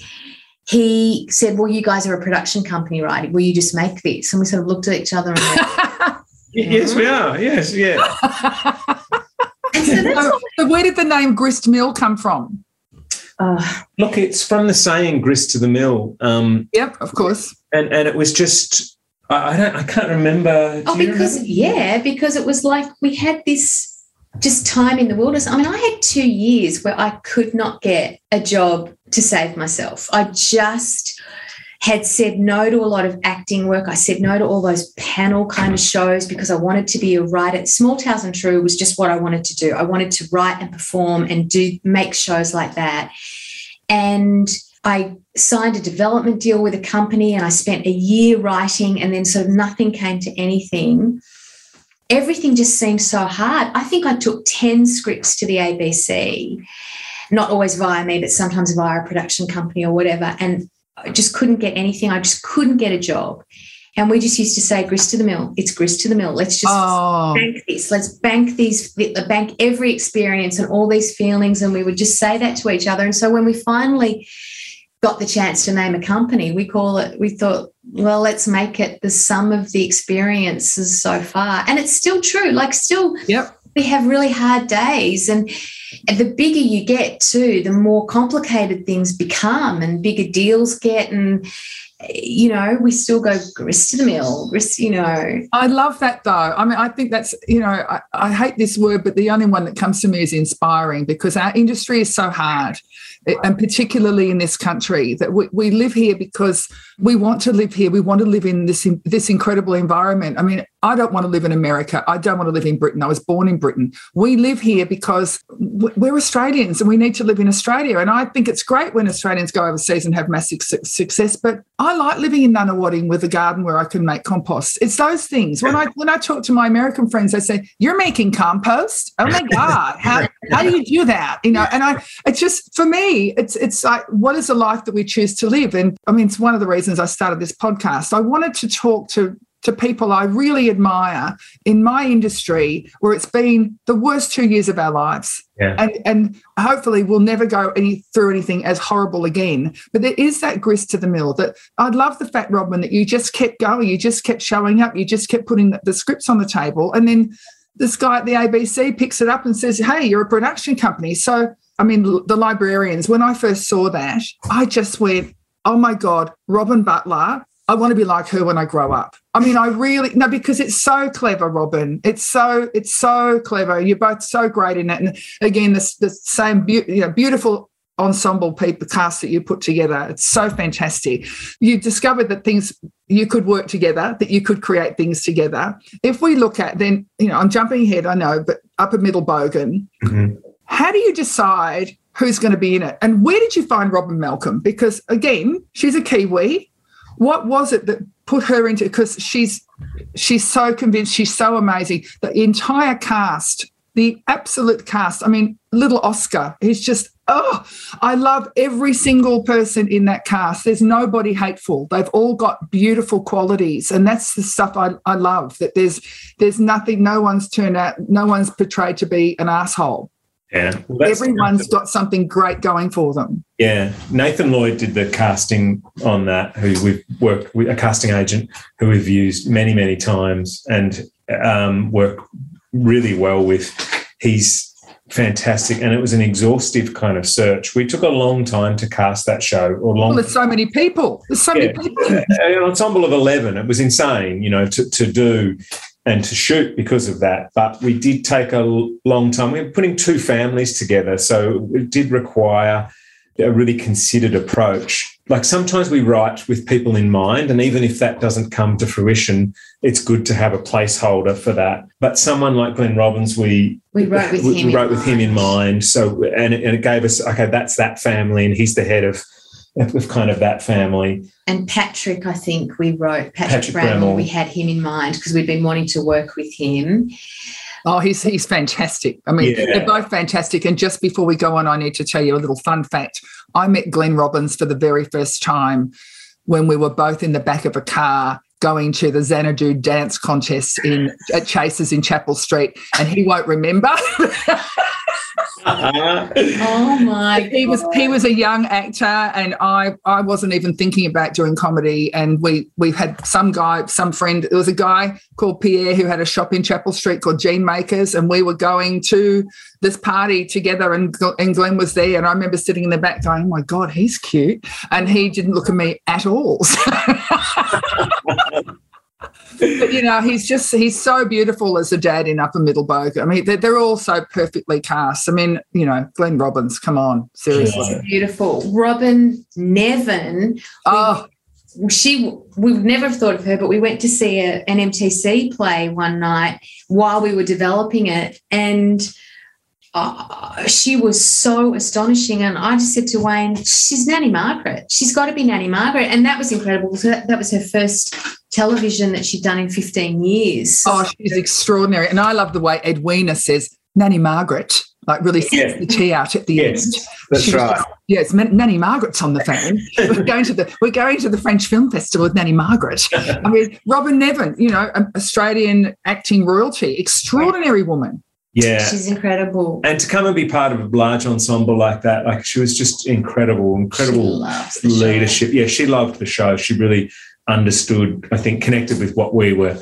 He said, "Well, you guys are a production company, right? Will you just make this?" And we sort of looked at each other and went, Yes, we are. Yes, yeah. and so that's so, so where did the name Grist Mill come from? uh, Look, it's from the saying "grist to the mill," um, Yep, of course. and and it was just I, I don't I can't remember. oh, Do you because remember? yeah, because it was like we had this just time in the wilderness. I mean, I had two years where I could not get a job to save myself. I just had said no to a lot of acting work. I said no to all those panel kind of shows because I wanted to be a writer. Small Tales and True was just what I wanted to do. I wanted to write and perform and do make shows like that. And I signed a development deal with a company and I spent a year writing and then sort of nothing came to anything. Everything just seemed so hard. I think I took 10 scripts to the ABC, not always via me, but sometimes via a production company or whatever. And I just couldn't get anything. I just couldn't get a job. And we just used to say, grist to the mill. It's grist to the mill. Let's just Oh, bank this. Let's bank these, bank every experience and all these feelings. And we would just say that to each other. And so when we finally got the chance to name a company, we call it, we thought, well, let's make it the sum of the experiences so far. And it's still true. Like, still, yep. We have really hard days. And, the bigger you get, too, the more complicated things become and bigger deals get. And, you know, we still go grist to the mill, grist, you know. I love that though. I mean, I think that's, you know, I, I hate this word, but the only one that comes to me is inspiring because our industry is so hard. Eh, and particularly in this country, that we, we live here because we want to live here. We want to live in this this incredible environment. I mean, I don't want to live in America. I don't want to live in Britain. I was born in Britain. We live here because we're Australians and we need to live in Australia. And I think it's great when Australians go overseas and have massive success. But I like living in Nunawading with a garden where I can make compost. It's those things. When I when I talk to my American friends, they say, "You're making compost? Oh my god, how how do you do that?" You know, and I it's just for me, it's it's like what is the life that we choose to live? And I mean, it's one of the reasons I started this podcast. I wanted to talk to to people I really admire in my industry where it's been the worst two years of our lives. Yeah. And and hopefully we'll never go any through anything as horrible again. But there is that grist to the mill that I'd love the fact, Robyn, that you just kept going, you just kept showing up, you just kept putting the, the scripts on the table. And then this guy at the ABC picks it up and says, Hey, you're a production company. So I mean, the librarians, when I first saw that, I just went, oh my God, Robyn Butler, I want to be like her when I grow up. I mean, I really no, because it's so clever, Robyn. It's so it's so clever. You're both so great in it. And again, this the same be- you know, beautiful ensemble people cast that you put together. It's so fantastic. You discovered that things you could work together, that you could create things together. If we look at then, you know, I'm jumping ahead, I know, but upper middle bogan. Mhm. How do you decide who's going to be in it? And where did you find Robyn Malcolm? Because again, she's a Kiwi. What was it that put her into because she's she's so convinced, she's so amazing. The entire cast, the absolute cast. I mean, little Oscar, he's just oh, I love every single person in that cast. There's nobody hateful. They've all got beautiful qualities. And that's the stuff I, I love. That there's there's nothing, no one's turned out, no one's portrayed to be an asshole. Yeah. Well, Everyone's got something great going for them. Yeah, Nathan Lloyd did the casting on that. Who we've worked with a casting agent who we've used many, many times and um, worked really well with. He's fantastic, and it was an exhaustive kind of search. We took a long time to cast that show, or long. Well, there's so many people. There's so Yeah. many people. an ensemble of 11 it was insane you know to, to do and to shoot because of that but we did take a long time. We were putting two families together so it did require a really considered approach. Like sometimes we write with people in mind and even if that doesn't come to fruition it's good to have a placeholder for that. But someone like glenn robbins we We wrote with we, him we in with him in mind so and it, and it gave us okay that's that family and he's the head of of kind of that family And Patrick, I think we wrote Patrick, Patrick Brammall. Brammall. We had him in mind because we'd been wanting to work with him. Oh, he's he's fantastic. I mean, Yeah. they're both fantastic. And just before we go on, I need to tell you a little fun fact. I met Glenn Robbins for the very first time when we were both in the back of a car going to the Xanadu dance contest in at Chases in Chapel Street, and he won't remember. Uh-huh. Oh my! he was he was a young actor, and I I wasn't even thinking about doing comedy. And we we had some guy, some friend. There was a guy called Pierre who had a shop in Chapel Street called Jean Makers, and we were going to this party together, and Gl- and Glenn was there. And I remember sitting in the back going, "Oh my god, he's cute," and he didn't look at me at all. But you know, he's just he's so beautiful as a dad in Upper Middle Bogan. I mean, they're, they're all so perfectly cast. I mean, you know, Glenn Robbins, come on, seriously. Beautiful. Robyn Nevin. Oh, She we would never have thought of her, but we went to see a, an MTC play one night while we were developing it, and uh, she was so astonishing. And I just said to Wayne, "She's Nanny Margaret. She's got to be Nanny Margaret." And that was incredible. So that, that was her first television that she'd done in 15 years. oh, she's extraordinary. And I love the way Edwina says Nanny Margaret, like really sets Yeah. the tea out at the Yes, end. that's She was right. just- yes, Man- Nanny Margaret's on the phone. we're going to the we're going to the French Film Festival with Nanny Margaret. I mean, Robyn Nevin, you know, Australian acting royalty, extraordinary woman. Yeah She's incredible. and to come and be part of a large ensemble like that like she was just incredible incredible loves the show. leadership yeah she loved the show she really understood i think connected with what we were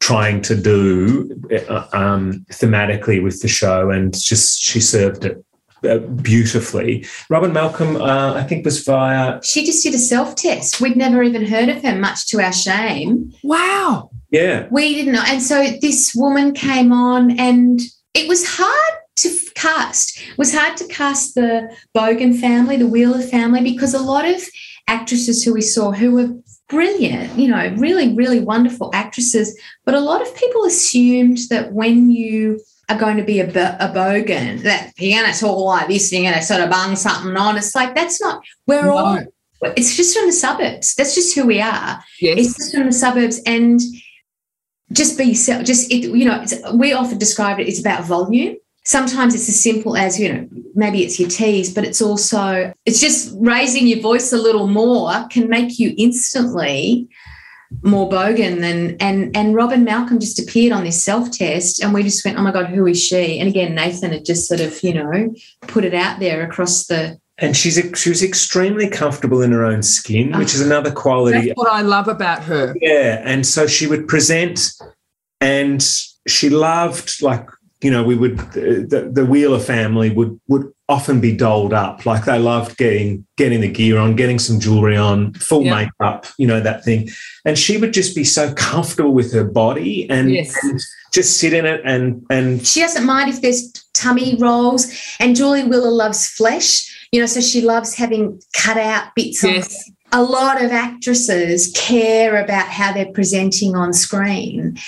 trying to do uh, um, thematically with the show and just she served it uh, beautifully robyn malcolm uh, i think was via She just did a self test. We'd never even heard of her, much to our shame. Wow. yeah We didn't know. And so this woman came on, and it was hard to cast. It was hard to cast the Bogan family, the Wheeler family, because a lot of actresses who we saw who were brilliant, you know, really, really wonderful actresses. But a lot of people assumed that when you are going to be a, a bogan, that you're going to talk like this, you're going to sort of bung something on. It's like, that's not, we're No. all, it's just from the suburbs. That's just who we are. Yes. It's just from the suburbs and just be yourself. Just, it, you know, we often describe it, it's about volume. Sometimes it's as simple as, you know, maybe it's your tease, but it's also, it's just raising your voice a little more can make you instantly more bogan than and and Robyn Malcolm just appeared on this self test and we just went oh my god who is she and again Nathan had just sort of you know put it out there across the and she's she was extremely comfortable in her own skin which is another quality That's what I love about her. Yeah, and so she would present, and she loved like you know, we would the, the Wheeler family would would often be doled up. Like they loved getting getting the gear on, getting some jewelry on, full Yeah. makeup, you know, that thing. And she would just be so comfortable with her body and, Yes. and just sit in it and and She doesn't mind if there's tummy rolls. And Julie Wheeler loves flesh, you know, so she loves having cut out bits of Yes. a lot of actresses care about how they're presenting on screen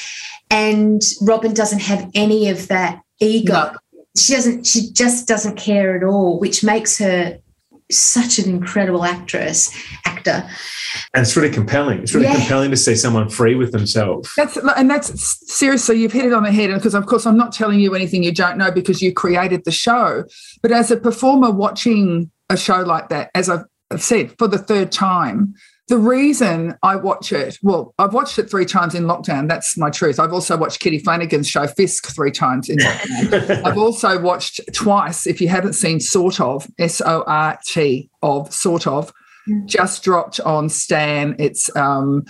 and robyn doesn't have any of that ego No. she doesn't she just doesn't care at all which makes her such an incredible actress actor and it's really compelling. It's really Yeah. compelling to see someone free with themselves. That's and that's seriously, you've hit it on the head. Because of course, I'm not telling you anything you don't know because you created the show. But as a performer watching a show like that, as I've I've said for the third time, the reason I watch it, well, I've watched it three times in lockdown. That's my truth. I've also watched Kitty Flanagan's show Fisk three times in lockdown. I've also watched twice, if you haven't seen Sort of, S O R T of Sort of, just dropped on Stan. It's um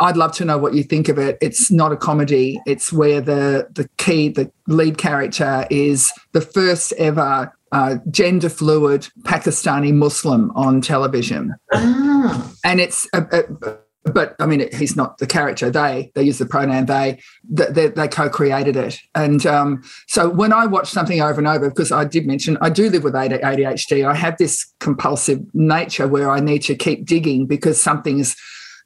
I'd love to know what you think of it. It's not a comedy. It's where the the key, the lead character is the first ever uh, gender fluid Pakistani Muslim on television, ah, and it's a, a, but I mean, he's not the character. They they use the pronoun they. They, they, they co-created it, and um, so when I watch something over and over, because I did mention I do live with ADHD, I have this compulsive nature where I need to keep digging because something's.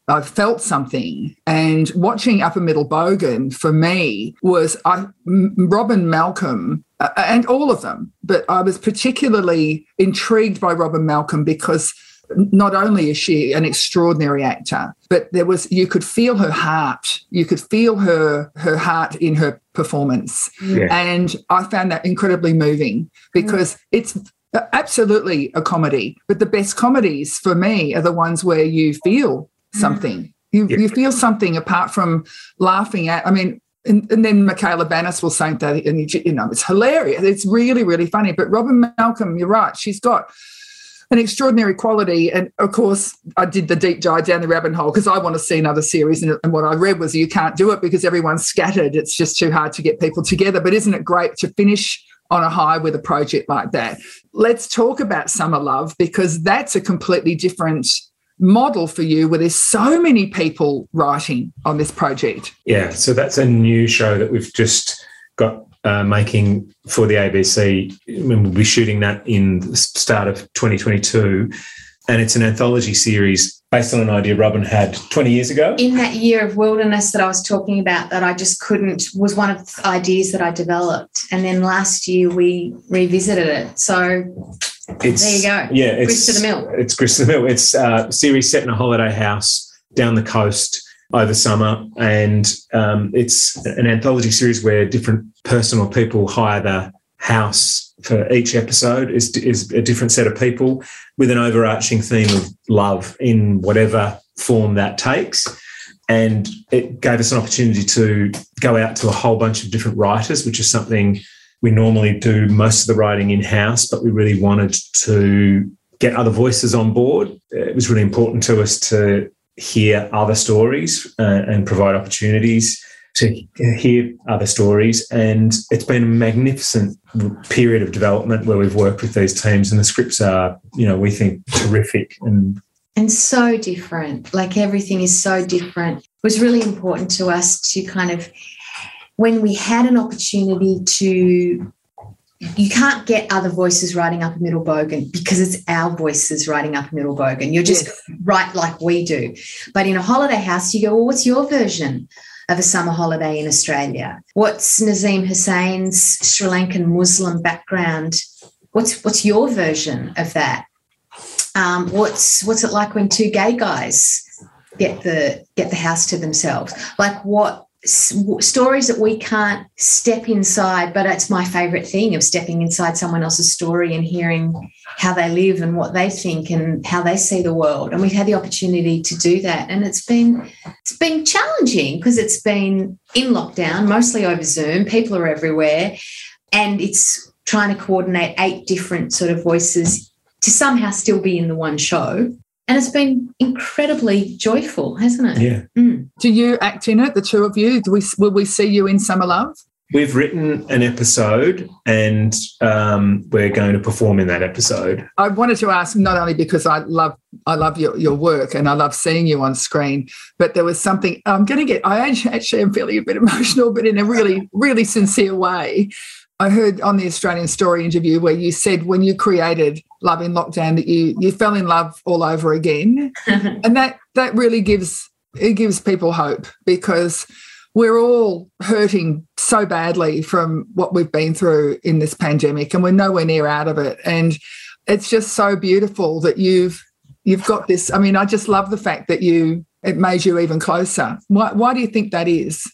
I've felt something, and watching Upper Middle Bogan for me was I Robyn Malcolm uh, and all of them, but I was particularly intrigued by Robyn Malcolm because not only is she an extraordinary actor, but there was you could feel her heart. You could feel her her heart in her performance, Yeah. and I found that incredibly moving because it's absolutely a comedy. But the best comedies for me are the ones where you feel Mm-hmm. something. You Yeah. you feel something apart from laughing at. I mean. And, and then Michaela Banas will say that, and you, you know, it's hilarious. It's really, really funny. But Robyn Malcolm, you're right. She's got an extraordinary quality. And of course, I did the deep dive down the rabbit hole because I want to see another series. And, and what I read was you can't do it because everyone's scattered. It's just too hard to get people together. But isn't it great to finish on a high with a project like that? Let's talk about Summer Love because that's a completely different model for you where there's so many people writing on this project. Yeah, so that's a new show that we've just got uh, making for the ABC. I mean, we'll be shooting that in the start of 2022, and it's an anthology series based on an idea Robin had 20 years ago. in that year of wilderness that I was talking about, that I just couldn't, was one of the ideas that I developed. And then last year we revisited it. So It's, There you go. Yeah, it's Grist to the mill. It's grist to the mill. It's a series set in a holiday house down the coast over summer, and um, it's an anthology series where different person or people hire the house for each episode is is a different set of people with an overarching theme of love in whatever form that takes. And it gave us an opportunity to go out to a whole bunch of different writers, which is something we normally do most of the writing in house, but we really wanted to get other voices on board. It was really important to us to hear other stories uh, and provide opportunities to hear other stories. And it's been a magnificent period of development where we've worked with these teams, and the scripts are, you know, we think terrific and and so different. Like everything is so different. It was really important to us to kind of, when we had an opportunity to, you can't get other voices writing upper middle bogan because it's our voices writing upper middle bogan. You're just Yes. right like we do. But in a holiday house, you go, well, what's your version of a summer holiday in Australia? What's Nazeem Hussain's Sri Lankan Muslim background? What's what's your version of that? um, what's what's it like when two gay guys get the get the house to themselves like what stories that we can't step inside but it's my favorite thing of stepping inside someone else's story and hearing how they live and what they think and how they see the world. And we've had the opportunity to do that. And it's been it's been challenging because it's been in lockdown mostly over zoom. People are everywhere. And it's trying to coordinate eight different sort of voices to somehow still be in the one show. And it's been incredibly joyful, hasn't it? yeah. Mm. Do you act in it, the two of you? Do we will we see you in Summer Love? we've written an episode and um, we're going to perform in that episode. I wanted to ask not only because I love I love your, your work and I love seeing you on screen, but there was something I'm going to get. I actually am feeling a bit emotional, but in a really really sincere way. I heard on the Australian Story interview where you said when you created Love in Lockdown that you you fell in love all over again, and that that really gives it gives people hope because we're all hurting so badly from what we've been through in this pandemic and we're nowhere near out of it. And it's just so beautiful that you've you've got this. I mean i just love the fact that you it made you even closer. Why, why do you think that is?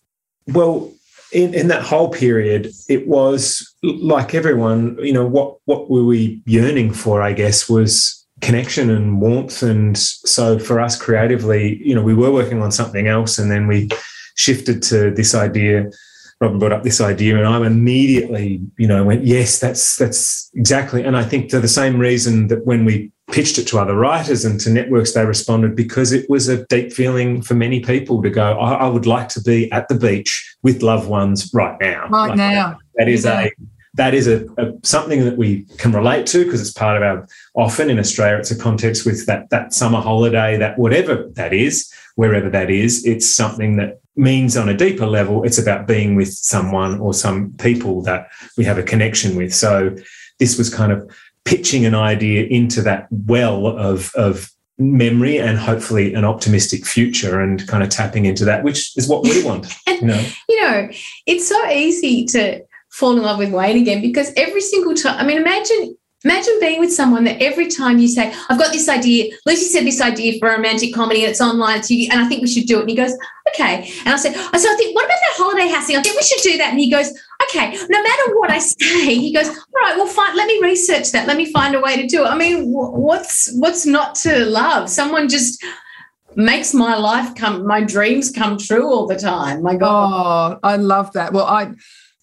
Well in, in that whole period it was like everyone you know what what were we yearning for i guess was connection and warmth and so for us creatively you know we were working on something else and then we shifted to this idea. Robyn brought up this idea, and I immediately, you know, went, "Yes, that's that's exactly." And I think for the same reason that when we pitched it to other writers and to networks, they responded because it was a deep feeling for many people to go, "I, I would like to be at the beach with loved ones right now." Right like now, that, that is yeah. a that is a, a, something that we can relate to because it's part of our often in australia it's a context with that that summer holiday that whatever that is wherever that is it's something that means on a deeper level it's about being with someone or some people that we have a connection with so this was kind of pitching an idea into that well of of memory and hopefully an optimistic future and kind of tapping into that which is what we want and, you know you know it's so easy to fall in love with Wayne again because every single time, I mean, imagine Imagine being with someone that every time you say, I've got this idea, Lucy said this idea for a romantic comedy and it's online, and I think we should do it. And he goes, okay. And I said, oh, so I think, what about that holiday house thing? I think we should do that. And he goes, okay, no matter what I say, he goes, all right, well, fine, let me research that. Let me find a way to do it. I mean, what's what's not to love? Someone just makes my life come, my dreams come true all the time. My God. Oh, I love that. Well, I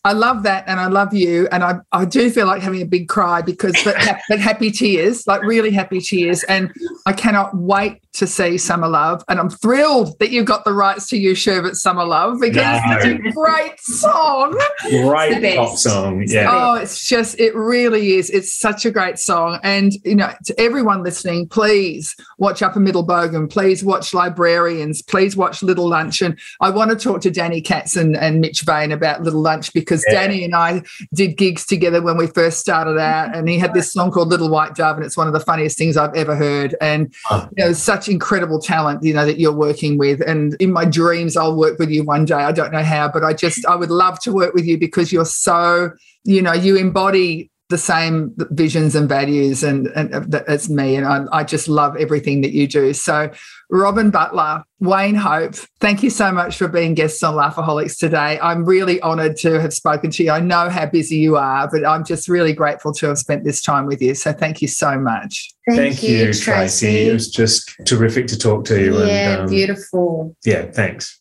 I love that and I love you. And I, I do feel like having a big cry because, but, but happy tears, like really happy tears. And I cannot wait to see Summer Love. And I'm thrilled that you got the rights to use Sherbet Summer Love because no. it's a great song. Great pop song. Yeah. Oh, it's just, it really is. It's such a great song. And, you know, to everyone listening, please watch Upper Middle Bogan. Please watch Librarians. Please watch Little Lunch. And I want to talk to Danny Katz and, and Mitch Vane about Little Lunch because yeah. Danny and I did gigs together when we first started out. And he had this song called Little White Dove. And it's one of the funniest things I've ever heard. And, you know, such such incredible talent, you know, that you're working with. And in my dreams, I'll work with you one day. I don't know how, but I just, I would love to work with you because you're so, you know, you embody the same visions and values and, and uh, as me. And I, I just love everything that you do. So, Robyn Butler, Wayne Hope, thank you so much for being guests on Laughaholics today. I'm really honoured to have spoken to you. I know how busy you are, but I'm just really grateful to have spent this time with you. So, thank you so much. Thank, thank you, Tracy. Tracy. It was just terrific to talk to you. Yeah, and, um, beautiful. Yeah, thanks.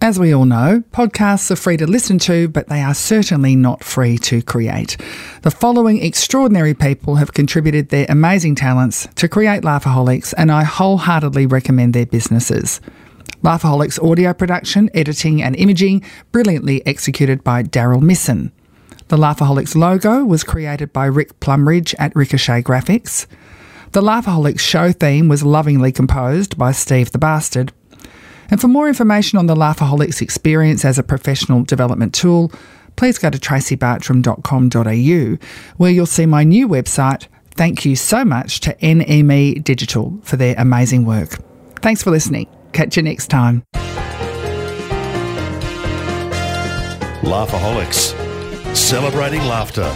As we all know, podcasts are free to listen to, but they are certainly not free to create. The following extraordinary people have contributed their amazing talents to create Laughaholics, and I wholeheartedly recommend their businesses. Laughaholics audio production, editing, and imaging, brilliantly executed by Daryl Misson. The Laughaholics logo was created by Rick Plumridge at Ricochet Graphics. The Laughaholics show theme was lovingly composed by Steve the Bastard, and for more information on the Laughaholics experience as a professional development tool, please go to tracybartram.com.au, where you'll see my new website. Thank you so much to NME Digital for their amazing work. Thanks for listening. Catch you next time. Laughaholics, celebrating laughter.